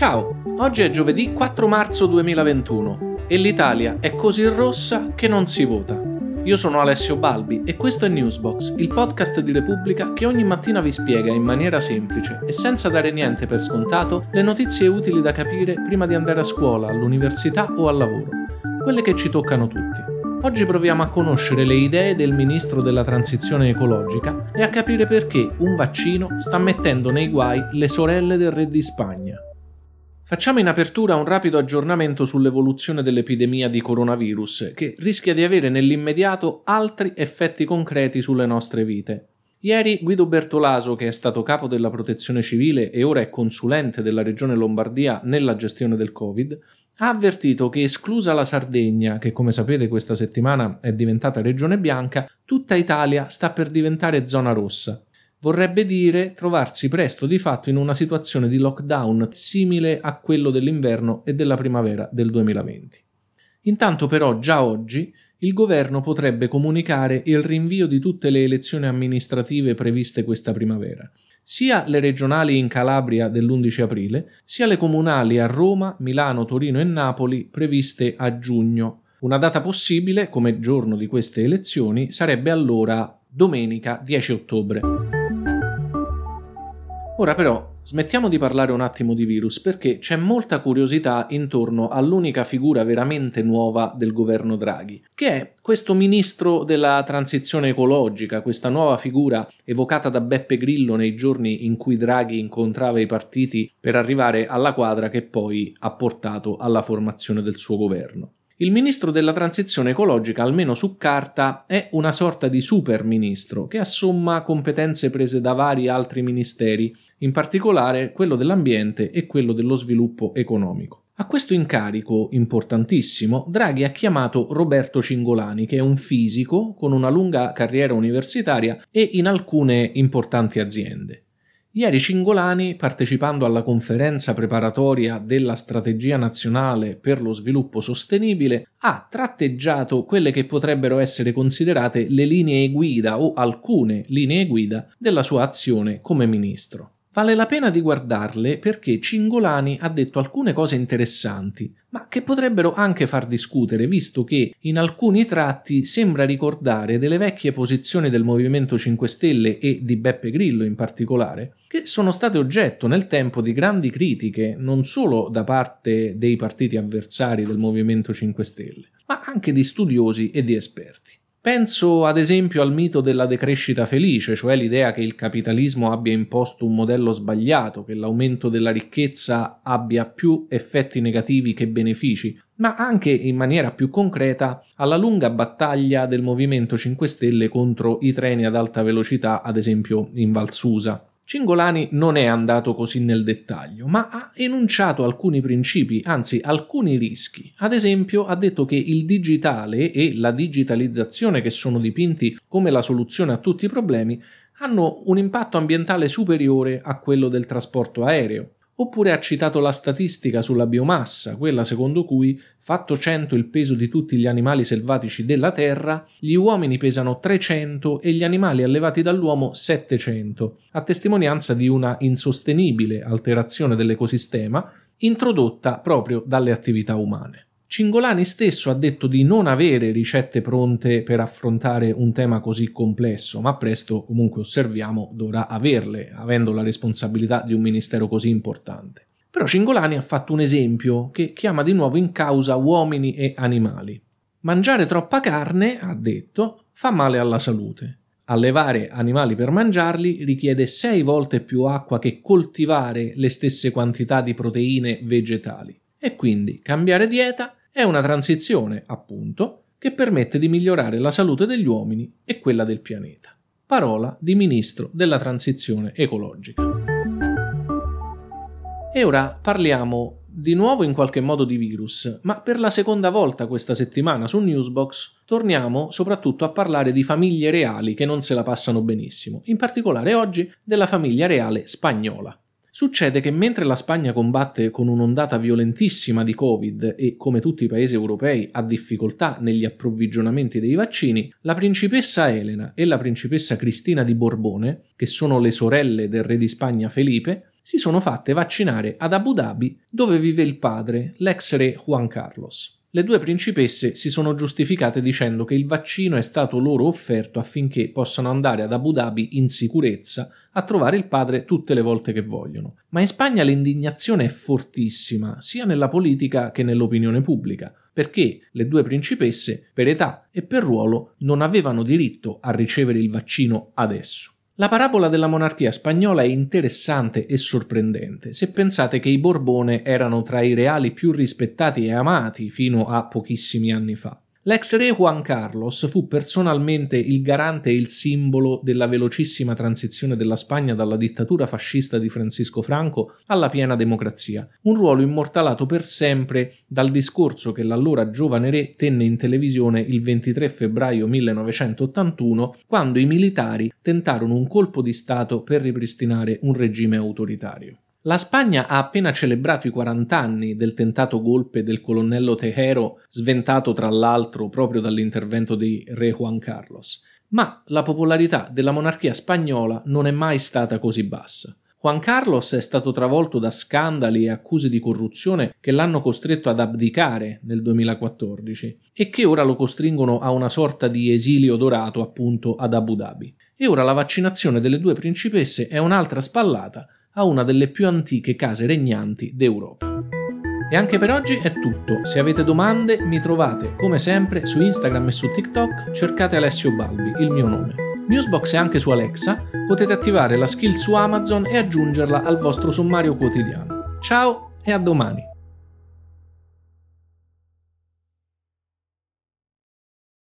Ciao, oggi è giovedì 4 marzo 2021 e l'Italia è così rossa che non si vota. Io sono Alessio Balbi e questo è Newsbox, il podcast di Repubblica che ogni mattina vi spiega in maniera semplice e senza dare niente per scontato le notizie utili da capire prima di andare a scuola, all'università o al lavoro, quelle che ci toccano tutti. Oggi proviamo a conoscere le idee del ministro della transizione ecologica e a capire perché un vaccino sta mettendo nei guai le sorelle del re di Spagna. Facciamo in apertura un rapido aggiornamento sull'evoluzione dell'epidemia di coronavirus, che rischia di avere nell'immediato altri effetti concreti sulle nostre vite. Ieri Guido Bertolaso, che è stato capo della protezione civile e ora è consulente della regione Lombardia nella gestione del Covid, ha avvertito che esclusa la Sardegna, che come sapete questa settimana è diventata regione bianca, tutta Italia sta per diventare zona rossa vorrebbe dire trovarsi presto di fatto in una situazione di lockdown simile a quello dell'inverno e della primavera del 2020. Intanto però già oggi il governo potrebbe comunicare il rinvio di tutte le elezioni amministrative previste questa primavera, sia le regionali in Calabria dell'11 aprile, sia le comunali a Roma, Milano, Torino e Napoli previste a giugno. Una data possibile, come giorno di queste elezioni, sarebbe allora domenica 10 ottobre. Ora però smettiamo di parlare un attimo di virus perché c'è molta curiosità intorno all'unica figura veramente nuova del governo Draghi, che è questo ministro della transizione ecologica, questa nuova figura evocata da Beppe Grillo nei giorni in cui Draghi incontrava i partiti per arrivare alla quadra che poi ha portato alla formazione del suo governo. Il ministro della transizione ecologica, almeno su carta, è una sorta di super ministro che assomma competenze prese da vari altri ministeri, in particolare quello dell'ambiente e quello dello sviluppo economico. A questo incarico importantissimo Draghi ha chiamato Roberto Cingolani, che è un fisico con una lunga carriera universitaria e in alcune importanti aziende. Ieri Cingolani, partecipando alla conferenza preparatoria della Strategia nazionale per lo sviluppo sostenibile, ha tratteggiato quelle che potrebbero essere considerate le linee guida o alcune linee guida della sua azione come ministro. Vale la pena di guardarle perché Cingolani ha detto alcune cose interessanti, ma che potrebbero anche far discutere, visto che in alcuni tratti sembra ricordare delle vecchie posizioni del Movimento 5 Stelle e di Beppe Grillo in particolare, che sono state oggetto nel tempo di grandi critiche non solo da parte dei partiti avversari del Movimento 5 Stelle, ma anche di studiosi e di esperti. Penso ad esempio al mito della decrescita felice, cioè l'idea che il capitalismo abbia imposto un modello sbagliato, che l'aumento della ricchezza abbia più effetti negativi che benefici, ma anche in maniera più concreta alla lunga battaglia del Movimento 5 Stelle contro i treni ad alta velocità, ad esempio in Valsusa. Cingolani non è andato così nel dettaglio, ma ha enunciato alcuni principi, anzi alcuni rischi. Ad esempio ha detto che il digitale e la digitalizzazione che sono dipinti come la soluzione a tutti i problemi hanno un impatto ambientale superiore a quello del trasporto aereo. Oppure ha citato la statistica sulla biomassa, quella secondo cui, fatto 100 il peso di tutti gli animali selvatici della Terra, gli uomini pesano 300 e gli animali allevati dall'uomo 700, a testimonianza di una insostenibile alterazione dell'ecosistema introdotta proprio dalle attività umane. Cingolani stesso ha detto di non avere ricette pronte per affrontare un tema così complesso, ma presto comunque osserviamo dovrà averle, avendo la responsabilità di un ministero così importante. Però Cingolani ha fatto un esempio che chiama di nuovo in causa uomini e animali. Mangiare troppa carne, ha detto, fa male alla salute. Allevare animali per mangiarli richiede sei volte più acqua che coltivare le stesse quantità di proteine vegetali. E quindi cambiare dieta è una transizione, appunto, che permette di migliorare la salute degli uomini e quella del pianeta. Parola di ministro della transizione ecologica. E ora parliamo di nuovo in qualche modo di virus, ma per la seconda volta questa settimana su Newsbox torniamo soprattutto a parlare di famiglie reali che non se la passano benissimo, in particolare oggi della famiglia reale spagnola. Succede che mentre la Spagna combatte con un'ondata violentissima di Covid e, come tutti i paesi europei, ha difficoltà negli approvvigionamenti dei vaccini, la principessa Elena e la principessa Cristina di Borbone, che sono le sorelle del re di Spagna Felipe, si sono fatte vaccinare ad Abu Dhabi dove vive il padre, l'ex re Juan Carlos. Le due principesse si sono giustificate dicendo che il vaccino è stato loro offerto affinché possano andare ad Abu Dhabi in sicurezza a trovare il padre tutte le volte che vogliono. Ma in Spagna l'indignazione è fortissima, sia nella politica che nell'opinione pubblica, perché le due principesse, per età e per ruolo, non avevano diritto a ricevere il vaccino adesso. La parabola della monarchia spagnola è interessante e sorprendente se pensate che i Borbone erano tra i reali più rispettati e amati fino a pochissimi anni fa. L'ex re Juan Carlos fu personalmente il garante e il simbolo della velocissima transizione della Spagna dalla dittatura fascista di Francisco Franco alla piena democrazia, un ruolo immortalato per sempre dal discorso che l'allora giovane re tenne in televisione il 23 febbraio 1981 quando i militari tentarono un colpo di Stato per ripristinare un regime autoritario. La Spagna ha appena celebrato i 40 anni del tentato golpe del colonnello Tejero, sventato tra l'altro proprio dall'intervento di re Juan Carlos. Ma la popolarità della monarchia spagnola non è mai stata così bassa. Juan Carlos è stato travolto da scandali e accuse di corruzione che l'hanno costretto ad abdicare nel 2014 e che ora lo costringono a una sorta di esilio dorato appunto ad Abu Dhabi. E ora la vaccinazione delle due principesse è un'altra spallata a una delle più antiche case regnanti d'Europa. E anche per oggi è tutto. Se avete domande mi trovate come sempre su Instagram e su TikTok, cercate Alessio Balbi, il mio nome. Newsbox è anche su Alexa, potete attivare la skill su Amazon e aggiungerla al vostro sommario quotidiano. Ciao e a domani!